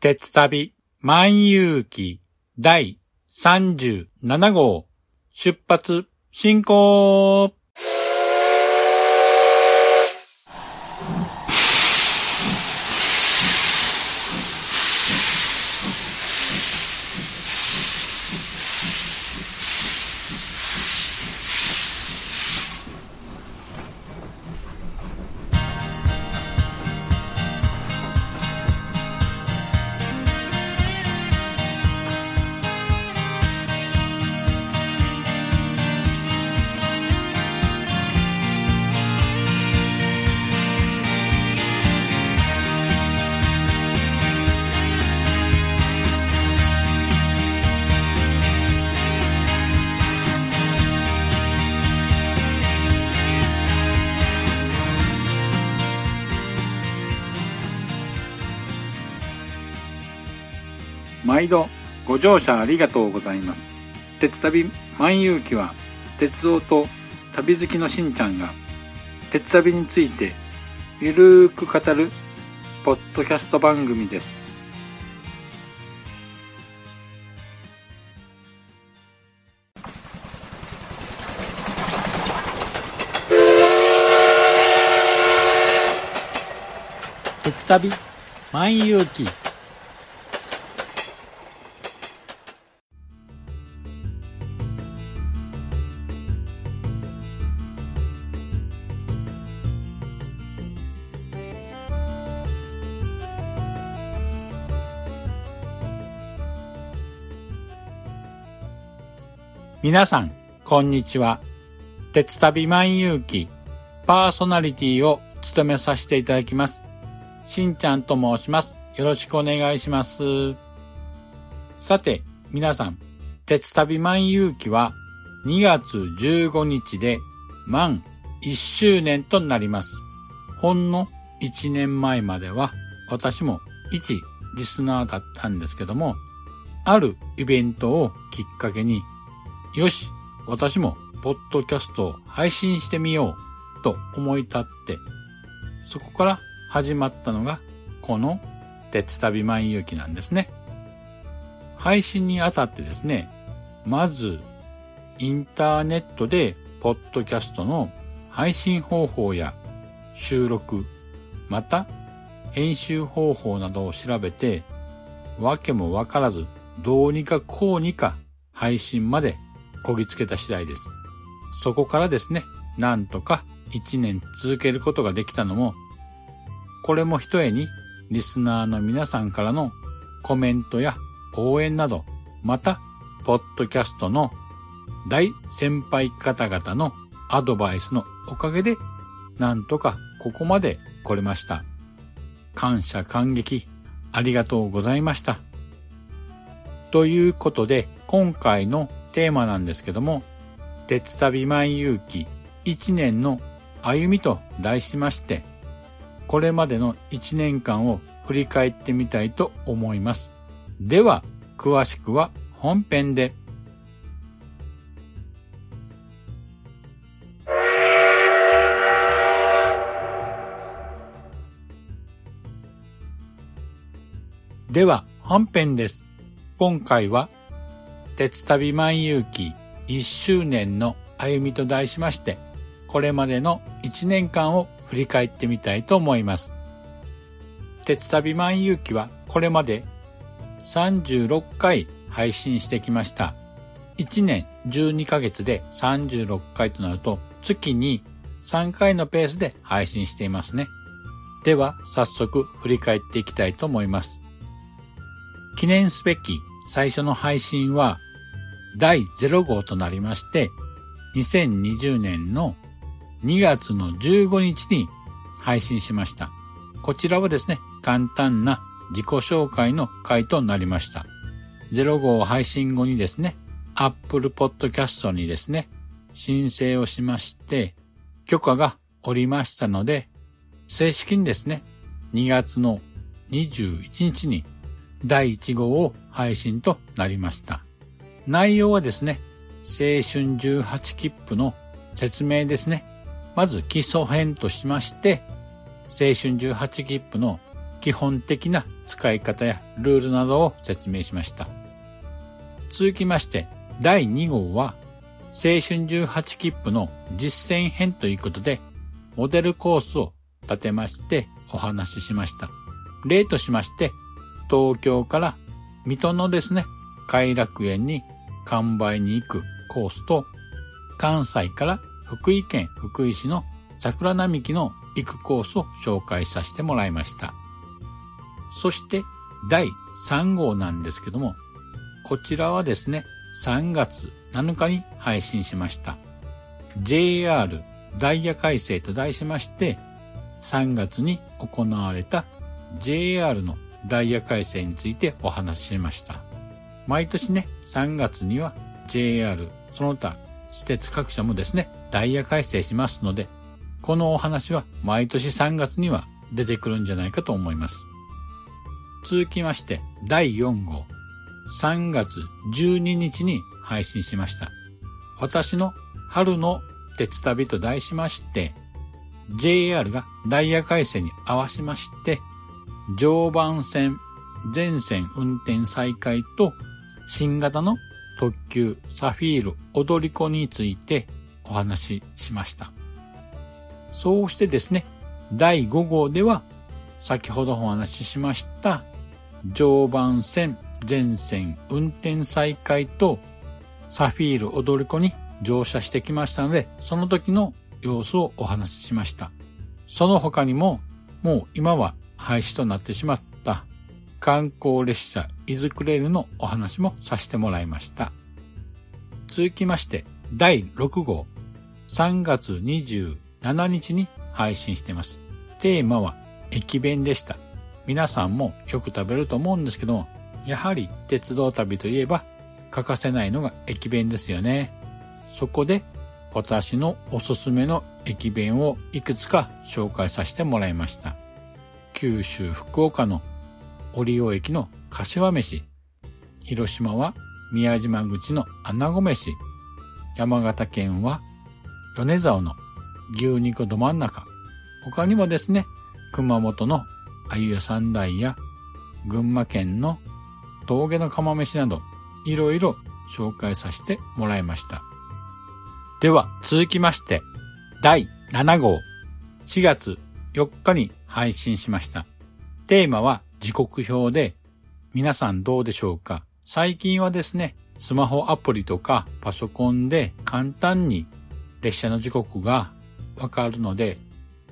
鉄旅万有記第37号。出発進行乗車ありがとうございます。鉄旅万有記は鉄道と旅好きのしんちゃんが鉄旅についてゆるーく語るポッドキャスト番組です。鉄旅万有記皆さん、こんにちは。鉄旅万有記パーソナリティを務めさせていただきます。しんちゃんと申します。よろしくお願いします。さて、皆さん、鉄旅万有記は2月15日で満1周年となります。ほんの1年前までは私も一リスナーだったんですけども、あるイベントをきっかけによし、私もポッドキャストを配信してみようと思い立って、そこから始まったのがこの鉄旅万有記なんですね。配信にあたってですね、まずインターネットでポッドキャストの配信方法や収録、また編集方法などを調べて、わけもわからずどうにかこうにか配信までこぎつけた次第です。そこからですね、なんとか一年続けることができたのも、これもひとえにリスナーの皆さんからのコメントや応援など、また、ポッドキャストの大先輩方々のアドバイスのおかげで、なんとかここまで来れました。感謝感激、ありがとうございました。ということで、今回のテーマなんですけども、鉄旅万有記1年の歩みと題しまして、これまでの1年間を振り返ってみたいと思います。では、詳しくは本編で。では、本編です。今回は鉄旅万有記1周年の歩みと題しまして、これまでの1年間を振り返ってみたいと思います。鉄旅万有記はこれまで36回配信してきました。1年12ヶ月で36回となると月に3回のペースで配信していますね。では早速振り返っていきたいと思います。記念すべき最初の配信は第0号となりまして、2020年の2月の15日に配信しました。こちらはですね、簡単な自己紹介の回となりました。0号配信後にですね、Apple Podcast にですね、申請をしまして、許可がおりましたので、正式にですね、2月の21日に第1号を配信となりました。内容はですね、青春18切符の説明ですね。まず基礎編としまして、青春18切符の基本的な使い方やルールなどを説明しました。続きまして、第2号は、青春18切符の実践編ということで、モデルコースを立てましてお話ししました。例としまして、東京から水戸のですね、偕楽園に完売に行くコースと、関西から福井県福井市の桜並木の行くコースを紹介させてもらいました。そして第3号なんですけども、こちらはですね、3月7日に配信しました。JR ダイヤ改正と題しまして、3月に行われた JR のダイヤ改正についてお話ししました。毎年ね、3月には JR その他私鉄各社もですね、ダイヤ改正しますので、このお話は毎年3月には出てくるんじゃないかと思います。続きまして、第4号、3月12日に配信しました。私の春の鉄旅と題しまして、JR がダイヤ改正に合わせまして、常磐線全線運転再開と新型の特急サフィール踊り子についてお話ししました。そうしてですね、第5号では先ほどお話ししました常磐線全線運転再開とサフィール踊り子に乗車してきましたので、その時の様子をお話ししました。その他にも、もう今は廃止となってしまっ観光列車イズクレールのお話もさせてもらいました。続きまして、第6号、3月27日に配信しています。テーマは駅弁でした。皆さんもよく食べると思うんですけども、やはり鉄道旅といえば欠かせないのが駅弁ですよね。そこで私のおすすめの駅弁をいくつか紹介させてもらいました。九州福岡の折尾駅の柏飯、広島は宮島口の穴子飯、山形県は米沢の牛肉ど真ん中、他にもですね、熊本のあゆや三代や群馬県の峠の釜飯など、いろいろ紹介させてもらいました。では、続きまして、第7号、4月4日に配信しました。テーマは時刻表で、皆さんどうでしょうか？最近はですね、スマホアプリとかパソコンで簡単に列車の時刻がわかるので、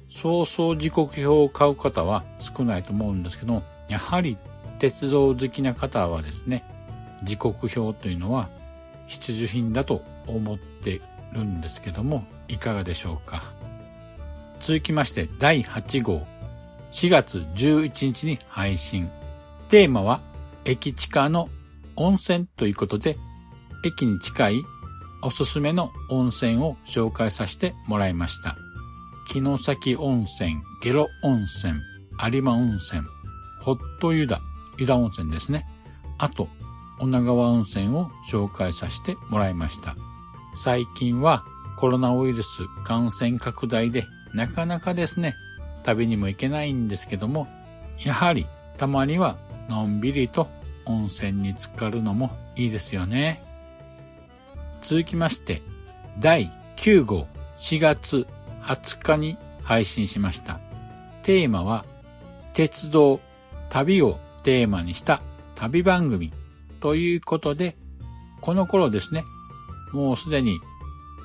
そうそう時刻表を買う方は少ないと思うんですけど、やはり鉄道好きな方はですね、時刻表というのは必需品だと思ってるんですけども、いかがでしょうか？続きまして第8号、4月11日に配信。テーマは駅地下の温泉ということで、駅に近いおすすめの温泉を紹介させてもらいました。城崎温泉、ゲロ温泉、有馬温泉、ホットユダ、ユダ温泉ですね。あと、女川温泉を紹介させてもらいました。最近はコロナウイルス感染拡大でなかなかですね、旅にも行けないんですけども、やはりたまにはのんびりと温泉に浸かるのもいいですよね。続きまして、第9号4月20日に配信しました。テーマは、鉄道、旅をテーマにした旅番組ということで、この頃ですね、もうすでに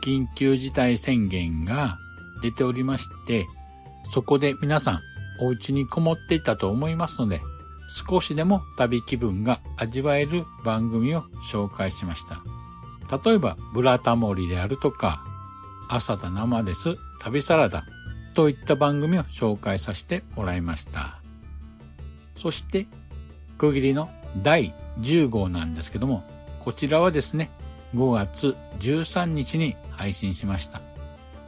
緊急事態宣言が出ておりまして、そこで皆さんお家にこもっていたと思いますので、少しでも旅気分が味わえる番組を紹介しました。例えば、ブラタモリであるとか、朝だ生です、旅サラダといった番組を紹介させてもらいました。そして、区切りの第10号なんですけども、こちらはですね、5月13日に配信しました。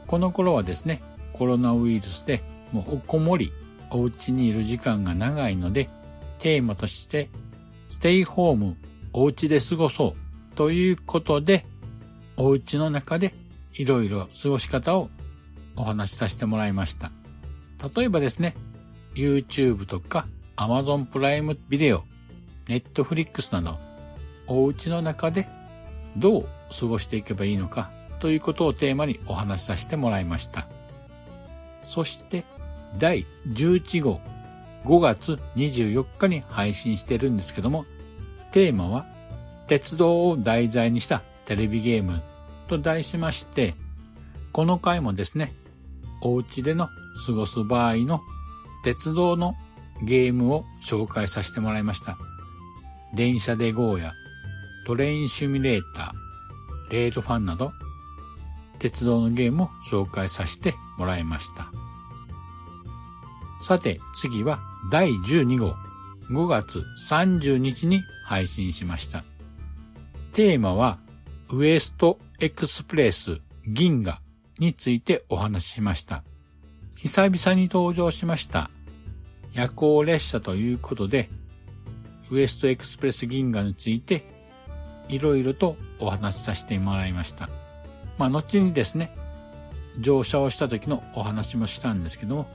この頃はですね、コロナウイルスでもうおこもり、お家にいる時間が長いので、テーマとして、ステイホーム、お家で過ごそうということで、お家の中でいろいろ過ごし方をお話しさせてもらいました。例えばですね、YouTube とか Amazon プライムビデオ、Netflix など、お家の中でどう過ごしていけばいいのかということをテーマにお話しさせてもらいました。そして第11号5月24日に配信してるんですけども、テーマは鉄道を題材にしたテレビゲームと題しまして、この回もですね、お家での過ごす場合の鉄道のゲームを紹介させてもらいました。電車で GO やトレインシミュレーター、レールファンなど鉄道のゲームを紹介させてもらいました。さて次は第12号5月30日に配信しました。テーマはウエストエクスプレス銀河についてお話ししました。久々に登場しました夜行列車ということで、ウエストエクスプレス銀河についていろいろとお話しさせてもらいました。まあ、後にですね、乗車をした時のお話もしたんですけども、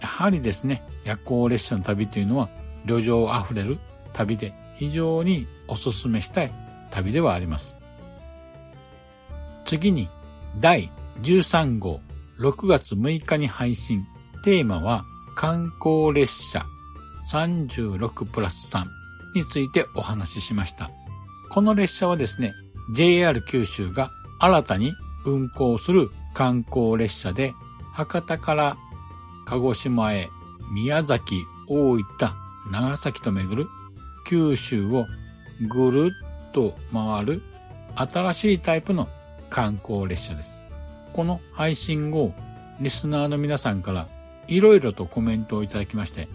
やはりですね、夜行列車の旅というのは、旅情あふれる旅で非常にお勧めしたい旅ではあります。次に、第13号、6月6日に配信。テーマは、観光列車36プラス3についてお話ししました。この列車はですね、JR 九州が新たに運行する観光列車で、博多から鹿児島へ宮崎、大分、長崎と巡る九州をぐるっと回る新しいタイプの観光列車です。この配信後、リスナーの皆さんからいろいろとコメントをいただきまして、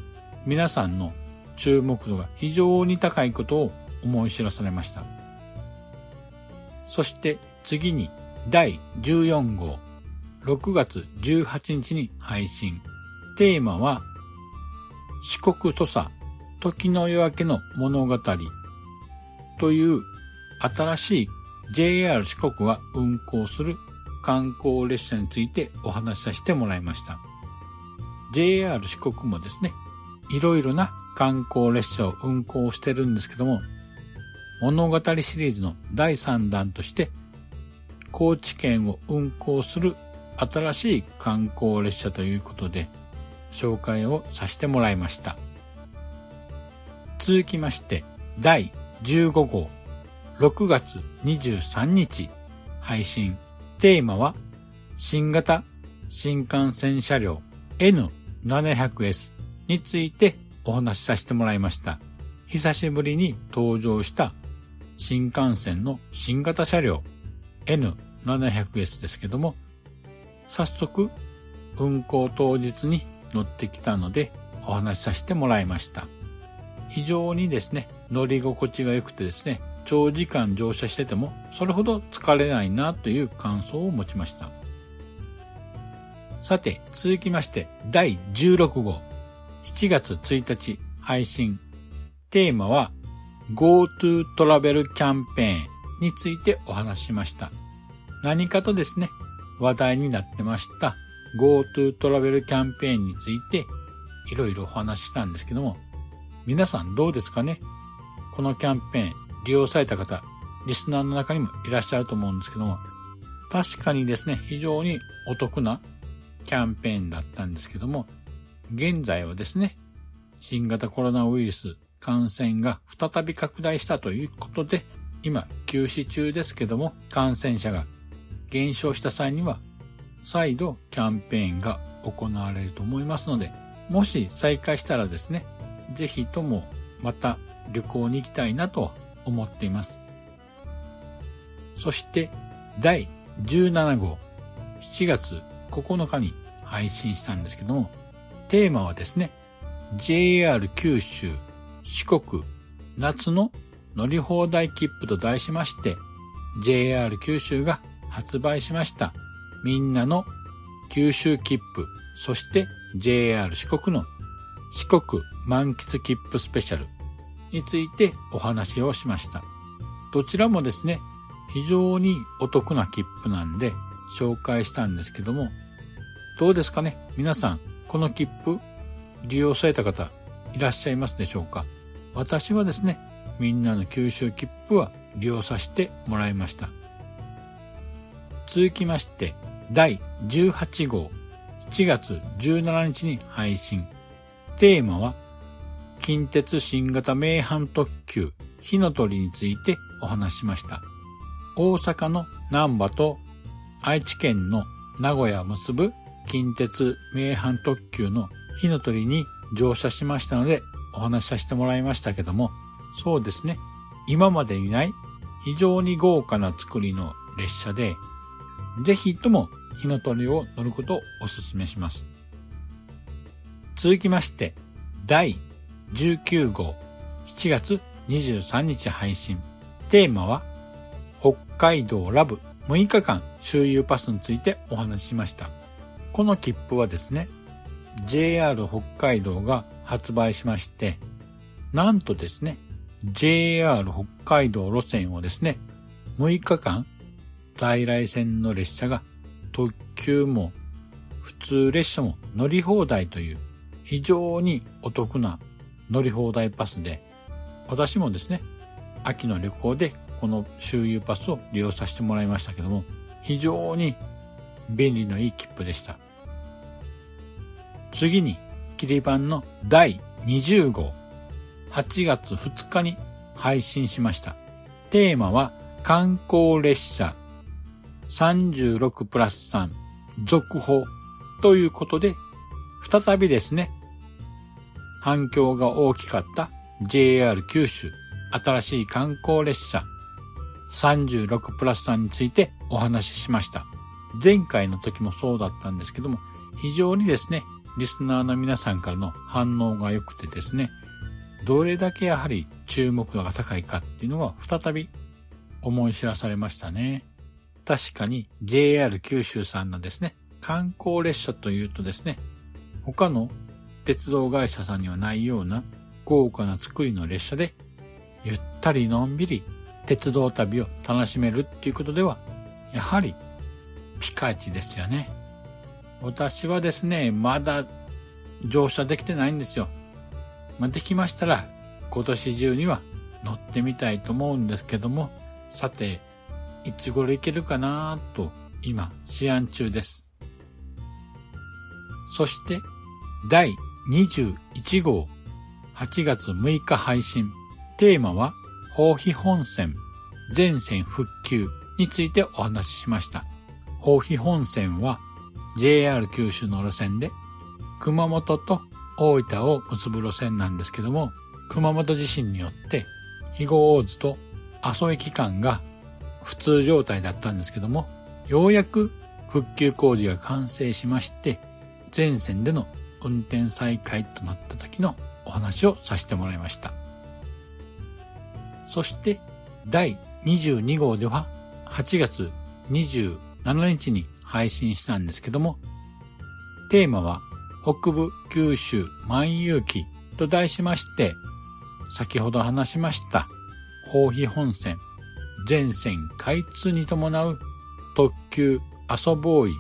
皆さんの注目度が非常に高いことを思い知らされました。そして次に第14号6月18日に配信。テーマは四国土佐時の夜明けの物語という新しい JR 四国が運行する観光列車についてお話しさせてもらいました。JR 四国もですね、いろいろな観光列車を運行してるんですけども、物語シリーズの第3弾として、高知県を運行する新しい観光列車ということで、紹介をさせてもらいました。続きまして、第15号、6月23日配信。テーマは、新型新幹線車両 N700S についてお話しさせてもらいました。久しぶりに登場した新幹線の新型車両 N700S ですけども、早速運行当日に乗ってきたのでお話しさせてもらいました。非常にですね、乗り心地が良くてですね、長時間乗車しててもそれほど疲れないなという感想を持ちました。さて、続きまして、第16号、7月1日配信。テーマは、GoTo トラベルキャンペーンについてお話ししました。何かとですね、話題になってました。GoTo トラベルキャンペーンについていろいろお話ししたんですけども、皆さんどうですかね？このキャンペーン利用された方、リスナーの中にもいらっしゃると思うんですけども、確かにですね、非常にお得なキャンペーンだったんですけども、現在はですね、新型コロナウイルス感染が再び拡大したということで、今休止中ですけども、感染者が減少した際には、再度キャンペーンが行われると思いますので、もし再開したらですね、ぜひともまた旅行に行きたいなと思っています。そして第17号7月9日に配信したんですけども、テーマはですね、JR 九州四国夏の乗り放題切符と題しまして、JR 九州が発売しました。みんなの九州切符、そして JR 四国の四国満喫切符スペシャル。についてお話をしました。どちらもですね、非常にお得な切符なんで紹介したんですけども、どうですかね？皆さん、この切符利用された方いらっしゃいますでしょうか？私はですね、みんなの九州切符は利用させてもらいました。続きまして、第18号、7月17日に配信。テーマは、近鉄新型名阪特急火の鳥についてお話しました。大阪の南波と愛知県の名古屋を結ぶ近鉄名阪特急の火の鳥に乗車しましたのでお話しさせてもらいましたけども、そうですね。今までにない非常に豪華な作りの列車で、ぜひとも火の鳥を乗ることをお勧めします。続きまして、第19号7月23日配信。テーマは、北海道ラブ6日間周遊パスについてお話ししました。この切符はですね、JR 北海道が発売しまして、なんとですね、JR 北海道路線をですね、6日間在来線の列車が特急も普通列車も乗り放題という非常にお得な乗り放題パスで、私もですね、秋の旅行でこの周遊パスを利用させてもらいましたけども、非常に便利のいい切符でした。次に、切り板の第20号、8月2日に配信しました。テーマは観光列車36プラス3続報ということで、再びですね、反響が大きかった JR 九州新しい観光列車36プラス3についてお話ししました。前回の時もそうだったんですけども、非常にですね、リスナーの皆さんからの反応が良くてですね、どれだけやはり注目度が高いかっていうのが再び思い知らされましたね。確かに JR 九州さんのですね、観光列車というとですね、他の鉄道会社さんにはないような豪華な作りの列車で、ゆったりのんびり鉄道旅を楽しめるっていうことでは、やはりピカイチですよね。私はですね、まだ乗車できてないんですよ。まあ、できましたら今年中には乗ってみたいと思うんですけども、さて、いつ頃行けるかなと今試案中です。そして第21号8月6日配信テーマは包皮本線全線復旧についてお話ししました。包皮本線は JR 九州の路線で熊本と大分を結ぶ路線なんですけども熊本地震によって肥後大津と阿蘇駅間が普通状態だったんですけども、ようやく復旧工事が完成しまして、全線での運転再開となった時のお話をさせてもらいました。そして第22号では8月27日に配信したんですけども、テーマは北部九州万有期と題しまして、先ほど話しました包皮本線全線開通に伴う特急阿蘇ボーイ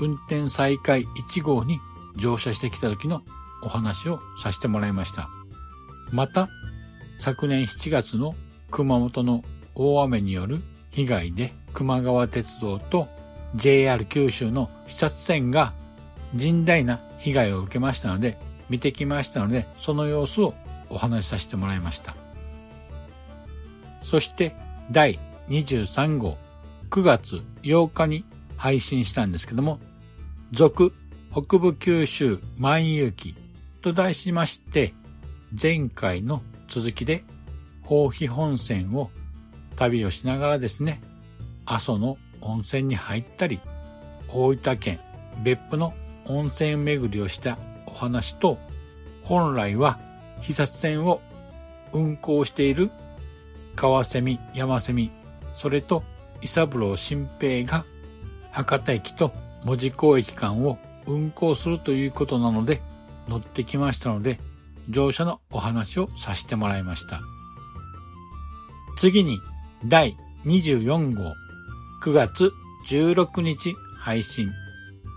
運転再開1号に乗車してきた時のお話をさせてもらいました。また、昨年7月の熊本の大雨による被害で熊川鉄道と JR 九州の視察船が甚大な被害を受けましたので、見てきましたので、その様子をお話しさせてもらいました。そして第23号9月8日に配信したんですけども、続北部九州万有記と題しまして、前回の続きで、宝肥本線を旅をしながらですね、阿蘇の温泉に入ったり、大分県別府の温泉巡りをしたお話と、本来は被殺船を運行している川蝉、山蝉、それと伊三郎新平が博多駅と門司港駅間を運行するということなので乗ってきましたので乗車のお話をさせてもらいました。次に第24号9月16日配信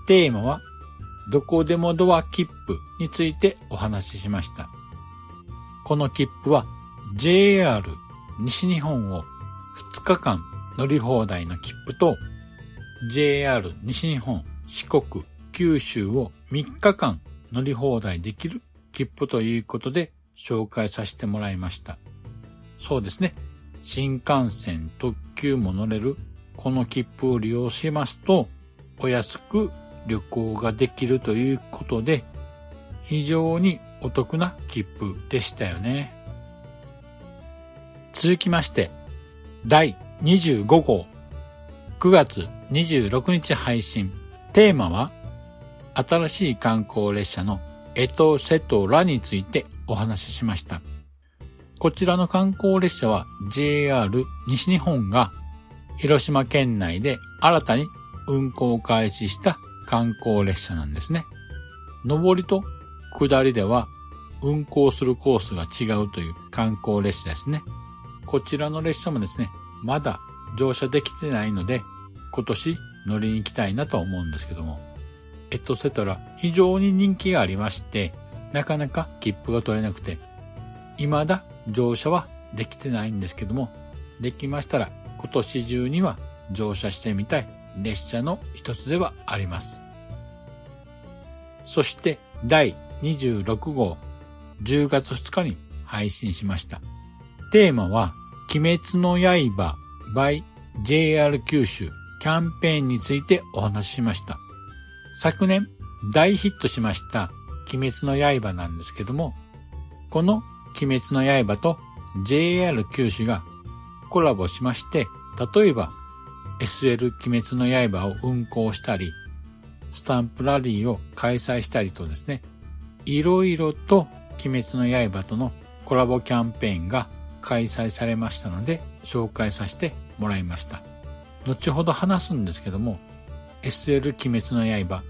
テーマはどこでもドア切符についてお話ししました。この切符は JR 西日本を2日間乗り放題の切符と JR 西日本四国九州を3日間乗り放題できる切符ということで紹介させてもらいました。そうですね。新幹線、特急も乗れるこの切符を利用しますとお安く旅行ができるということで非常にお得な切符でしたよね。続きまして、第25号、9月26日配信。テーマは、新しい観光列車のエトセトラについてお話ししました。こちらの観光列車は JR 西日本が広島県内で新たに運行開始した観光列車なんですね。上りと下りでは運行するコースが違うという観光列車ですね。こちらの列車もですね、まだ乗車できてないので、今年乗りに行きたいなと思うんですけども、エトセトラ非常に人気がありまして、なかなか切符が取れなくて、未だ乗車はできてないんですけども、できましたら今年中には乗車してみたい列車の一つではあります。そして第26号10月2日に配信しました。テーマは鬼滅の刃 by JR 九州キャンペーンについてお話ししました。昨年大ヒットしました鬼滅の刃なんですけども、この鬼滅の刃と JR 九州がコラボしまして、例えば SL 鬼滅の刃を運行したり、スタンプラリーを開催したりとですね、いろいろと鬼滅の刃とのコラボキャンペーンが開催されましたので紹介させてもらいました。後ほど話すんですけども、SL 鬼滅の刃、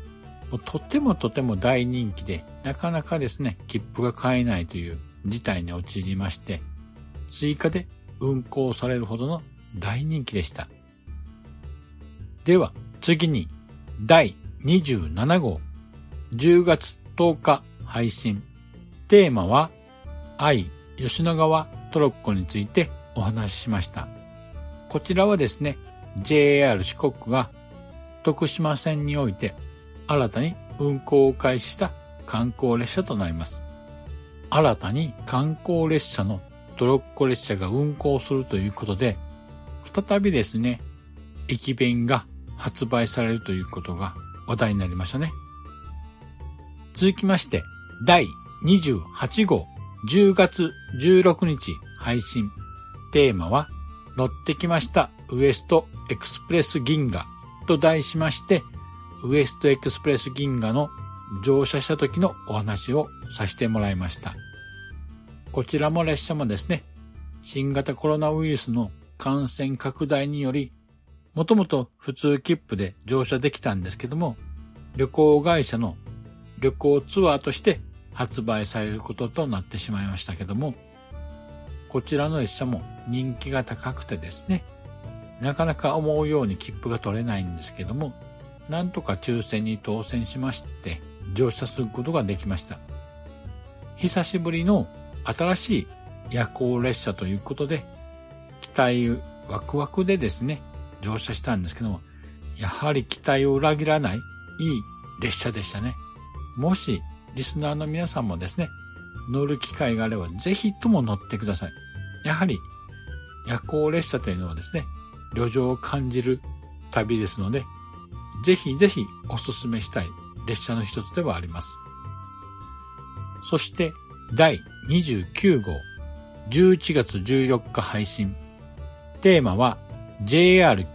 もとてもとても大人気で、なかなかですね、切符が買えないという事態に陥りまして、追加で運行されるほどの大人気でした。では、次に、第27号、10月10日配信。テーマは、愛、吉野川トロッコについてお話ししました。こちらはですね、JR 四国が徳島線において新たに運行を開始した観光列車となります。新たに観光列車のトロッコ列車が運行するということで、再びですね、駅弁が発売されるということが話題になりましたね。続きまして、第28号10月16日配信。テーマは乗ってきましたウエストエクスプレス銀河と題しまして、ウエストエクスプレス銀河の乗車した時のお話をさせてもらいました。こちらも列車もですね、新型コロナウイルスの感染拡大により、もともと普通切符で乗車できたんですけども、旅行会社の旅行ツアーとして発売されることとなってしまいましたけども、こちらの列車も人気が高くてですね、なかなか思うように切符が取れないんですけども、なんとか抽選に当選しまして、乗車することができました。久しぶりの新しい夜行列車ということで、期待ワクワクでですね、乗車したんですけども、やはり期待を裏切らないいい列車でしたね。もし、リスナーの皆さんもですね、乗る機会があればぜひとも乗ってください。やはり夜行列車というのはですね、旅情を感じる旅ですので、ぜひぜひお勧めしたい列車の一つではあります。そして第29号11月14日配信。テーマは JR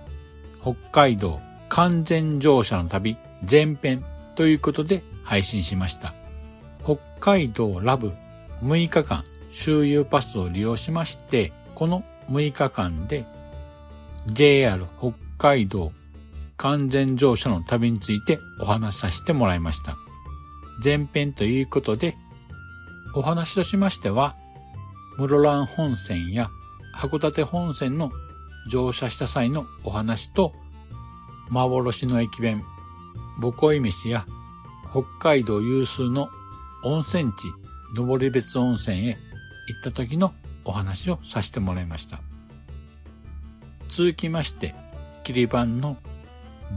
北海道完全乗車の旅前編ということで配信しました。海道ラブ6日間周遊パスを利用しまして、この6日間で JR 北海道完全乗車の旅についてお話しさせてもらいました。前編ということで、お話としましては、室蘭本線や函館本線の乗車した際のお話と、幻の駅弁、ボコイ飯や北海道有数の温泉地、登別温泉へ行った時のお話をさせてもらいました。続きまして、切り板の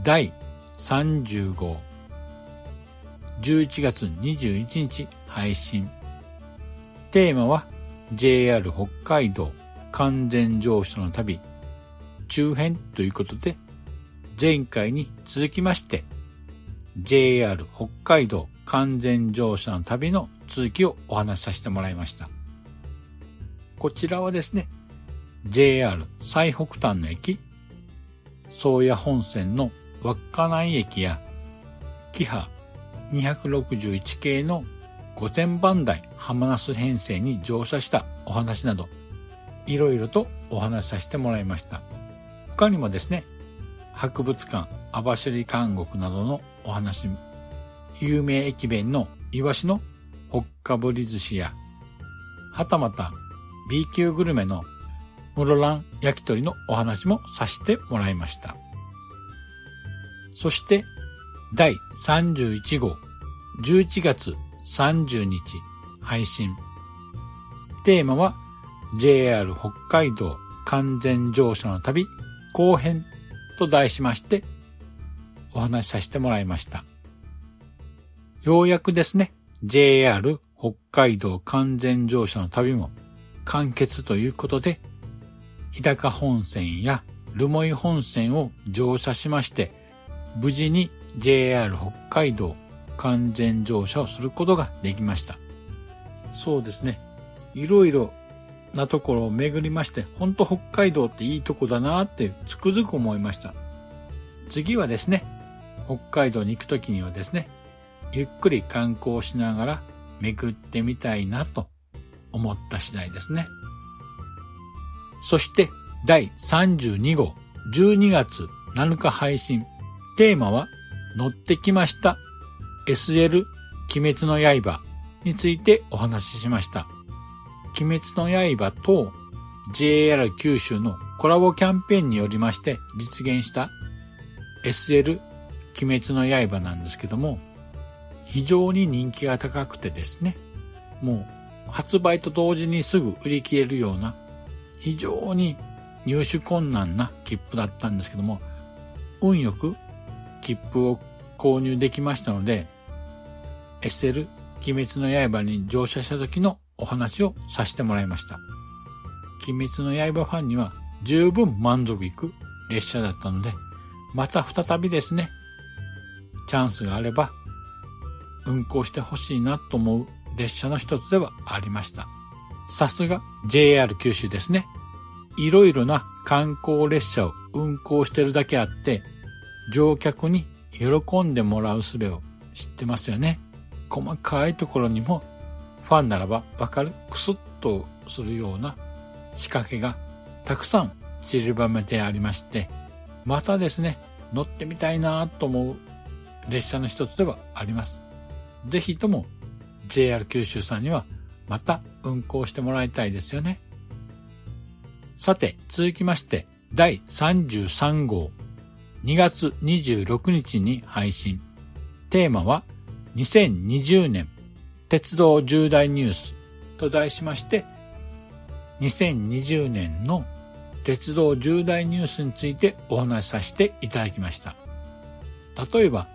第30号、11月21日配信。テーマは JR 北海道完全乗車の旅中編ということで、前回に続きまして JR 北海道完全乗車の旅の続きをお話しさせてもらいました。こちらはですね、JR 最北端の駅、宗谷本線の稚内駅や、キハ261系の5000番台浜那須編成に乗車したお話など、いろいろとお話しさせてもらいました。他にもですね、博物館、網走監獄などのお話、有名駅弁のイワシのほっかぶり寿司や、はたまた B 級グルメの室蘭焼き鳥のお話もさせてもらいました。そして第31号11月30日配信。テーマは JR 北海道完全乗車の旅後編と題しましてお話しさせてもらいました。ようやくですね、JR 北海道完全乗車の旅も完結ということで、日高本線や留萌本線を乗車しまして、無事に JR 北海道完全乗車をすることができました。そうですね。いろいろなところを巡りまして、ほんと北海道っていいとこだなってつくづく思いました。次はですね、北海道に行くときにはですね、ゆっくり観光しながら巡ってみたいなと思った次第ですね。そして第32号12月7日配信テーマは乗ってきました SL 鬼滅の刃についてお話ししました。鬼滅の刃と JR 九州のコラボキャンペーンによりまして実現した SL 鬼滅の刃なんですけども、非常に人気が高くてですね、もう発売と同時にすぐ売り切れるような非常に入手困難な切符だったんですけども、運よく切符を購入できましたので、SL 鬼滅の刃に乗車した時のお話をさせてもらいました。鬼滅の刃ファンには十分満足いく列車だったので、また再びですね、チャンスがあれば運行してほしいなと思う列車の一つではありました。さすが JR 九州ですね。いろいろな観光列車を運行してるだけあって、乗客に喜んでもらう術を知ってますよね。細かいところにもファンならばわかるクスッとするような仕掛けがたくさん散りばめてありまして、またですね、乗ってみたいなと思う列車の一つではあります。ぜひとも JR 九州さんにはまた運行してもらいたいですよね。さて、続きまして、第33号、2月26日に配信。テーマは、2020年鉄道重大ニュースと題しまして、2020年の鉄道重大ニュースについてお話しさせていただきました。例えば、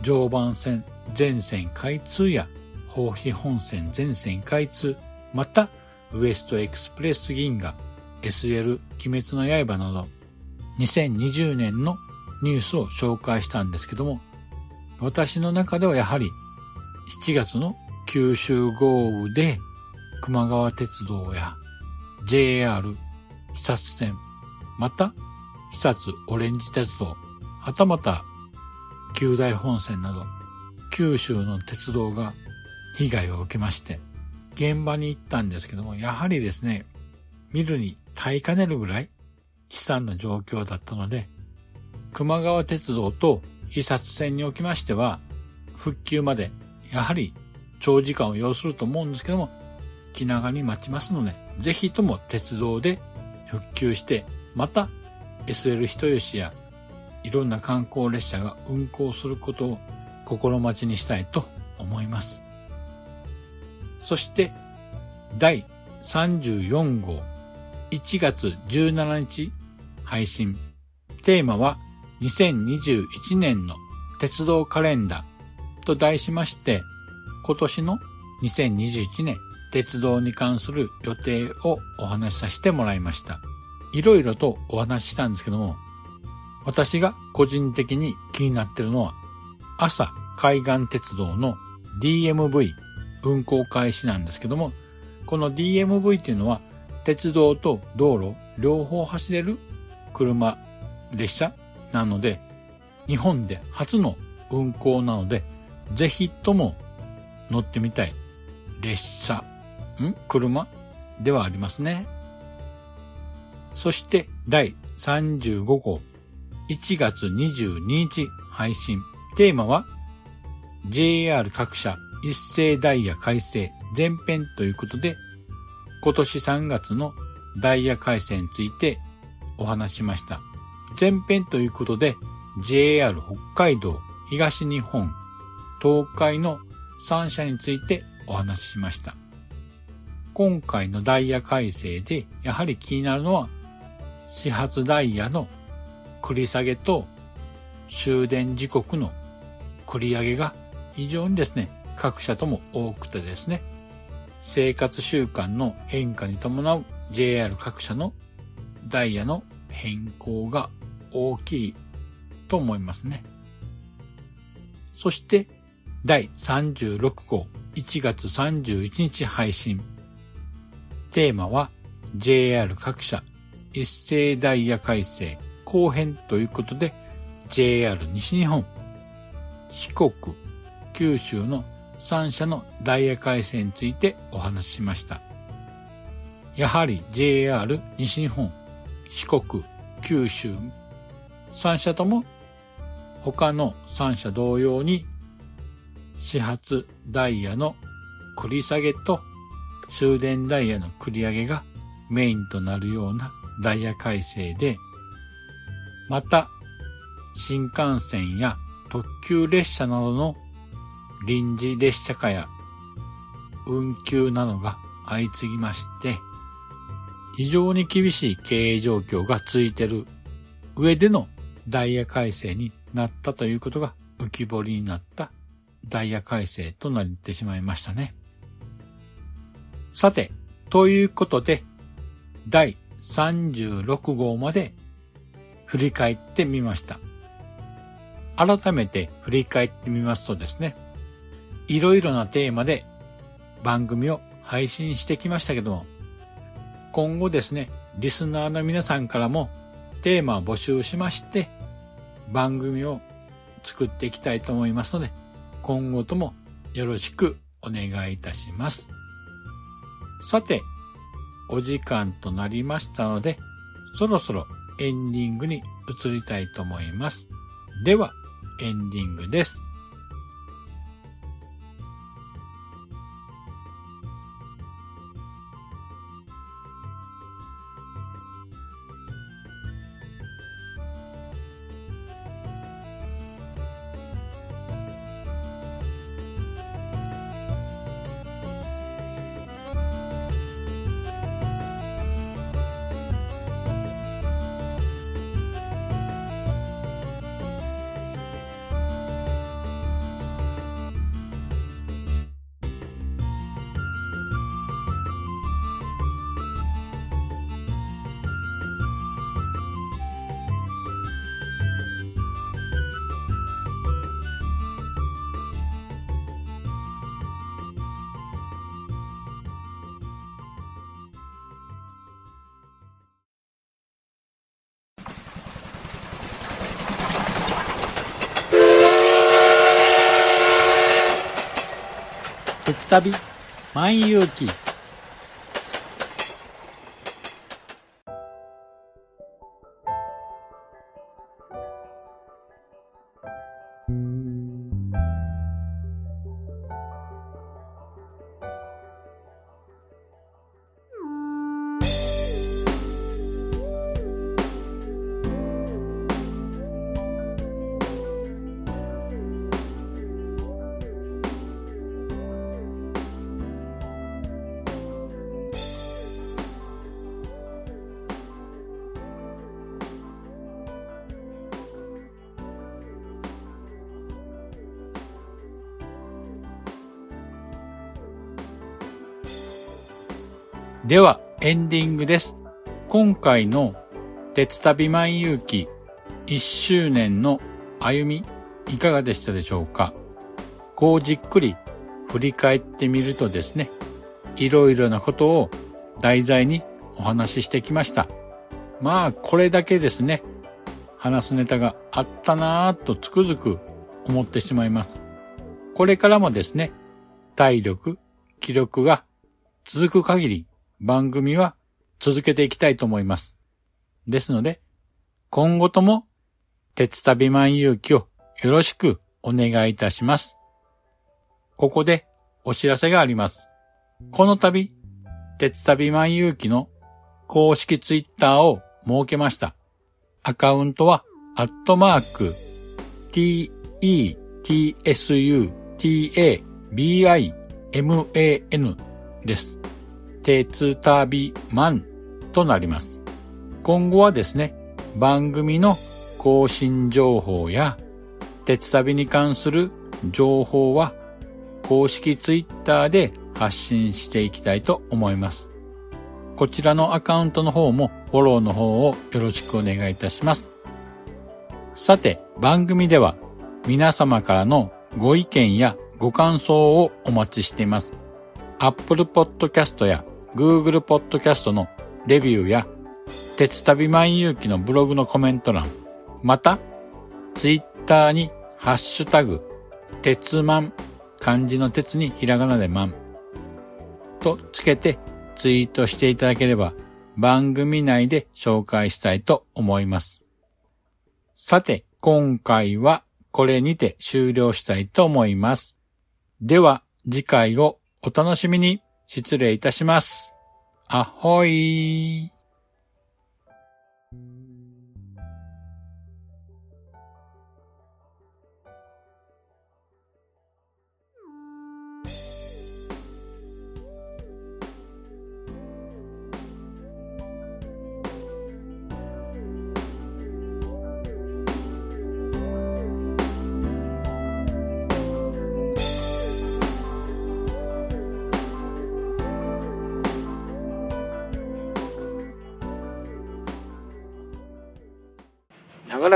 常磐線全線開通や豊肥本線全線開通、また、ウエストエクスプレス銀河、SL 鬼滅の刃など、2020年のニュースを紹介したんですけども、私の中ではやはり7月の九州豪雨で球磨川鉄道や JR 久津線、また久津オレンジ鉄道、はたまた九大本線など九州の鉄道が被害を受けまして、現場に行ったんですけども、やはりですね、見るに耐えかねるぐらい悲惨な状況だったので、球磨川鉄道と久津線におきましては、復旧までやはり長時間を要すると思うんですけども、気長に待ちますので、ぜひとも鉄道で復旧して、また SL 人吉やいろんな観光列車が運行することを心待ちにしたいと思います。そして第34号1月17日配信。テーマは2021年の鉄道カレンダーと題しまして、今年の2021年鉄道に関する予定をお話しさせてもらいました。いろいろとお話ししたんですけども、私が個人的に気になってるのは、朝海岸鉄道の DMV 運行開始なんですけども、この DMV っていうのは鉄道と道路両方走れる車、列車なので、日本で初の運行なので、ぜひとも乗ってみたい列車、ん？車ではありますね。そして第35号1月22日配信。テーマは JR 各社一斉ダイヤ改正前編ということで今年3月のダイヤ改正についてお話しました。前編ということで JR 北海道、東日本、東海の3社についてお話ししました。今回のダイヤ改正でやはり気になるのは始発ダイヤの繰り下げと終電時刻の繰り上げが非常にですね、各社とも多くてですね、生活習慣の変化に伴う JR 各社のダイヤの変更が大きいと思いますね。そして第36号1月31日配信。テーマは JR 各社一斉ダイヤ改正後編ということで JR 西日本、四国、九州の3社のダイヤ改正についてお話ししました。やはり JR 西日本、四国、九州、3社とも他の3社同様に始発ダイヤの繰り下げと終電ダイヤの繰り上げがメインとなるようなダイヤ改正で、また新幹線や特急列車などの臨時列車化や運休などが相次ぎまして、非常に厳しい経営状況が続いている上でのダイヤ改正になったということが浮き彫りになったダイヤ改正となってしまいましたね。さて、ということで、第36号まで振り返ってみました。改めて振り返ってみますとですね、いろいろなテーマで番組を配信してきましたけども、今後ですね、リスナーの皆さんからもテーマを募集しまして、番組を作っていきたいと思いますので、今後ともよろしくお願いいたします。さて、お時間となりましたので、そろそろエンディングに移りたいと思います。では、エンディングです。旅万有記。では、エンディングです。今回の鉄旅万有記1周年の歩み、いかがでしたでしょうか？こうじっくり振り返ってみるとですね、いろいろなことを題材にお話ししてきました。まあ、これだけですね、話すネタがあったなぁとつくづく思ってしまいます。これからもですね、体力、気力が続く限り番組は続けていきたいと思います。ですので、今後とも鉄旅万有記をよろしくお願いいたします。ここでお知らせがあります。この度、鉄旅万有記の公式ツイッターを設けました。アカウントは、アットマーク、t-e-t-s-u-t-a-b-i-m-a-n です。鉄旅マンとなります。今後はですね、番組の更新情報や鉄旅に関する情報は公式ツイッターで発信していきたいと思います。こちらのアカウントの方もフォローの方をよろしくお願いいたします。さて、番組では皆様からのご意見やご感想をお待ちしています。Apple Podcast や Google Podcast のレビューや、鉄旅万有記のブログのコメント欄、また、Twitter にハッシュタグ、鉄マン、漢字の鉄にひらがなでマン、とつけてツイートしていただければ番組内で紹介したいと思います。さて、今回はこれにて終了したいと思います。では、次回をお楽しみに。失礼いたします。あほい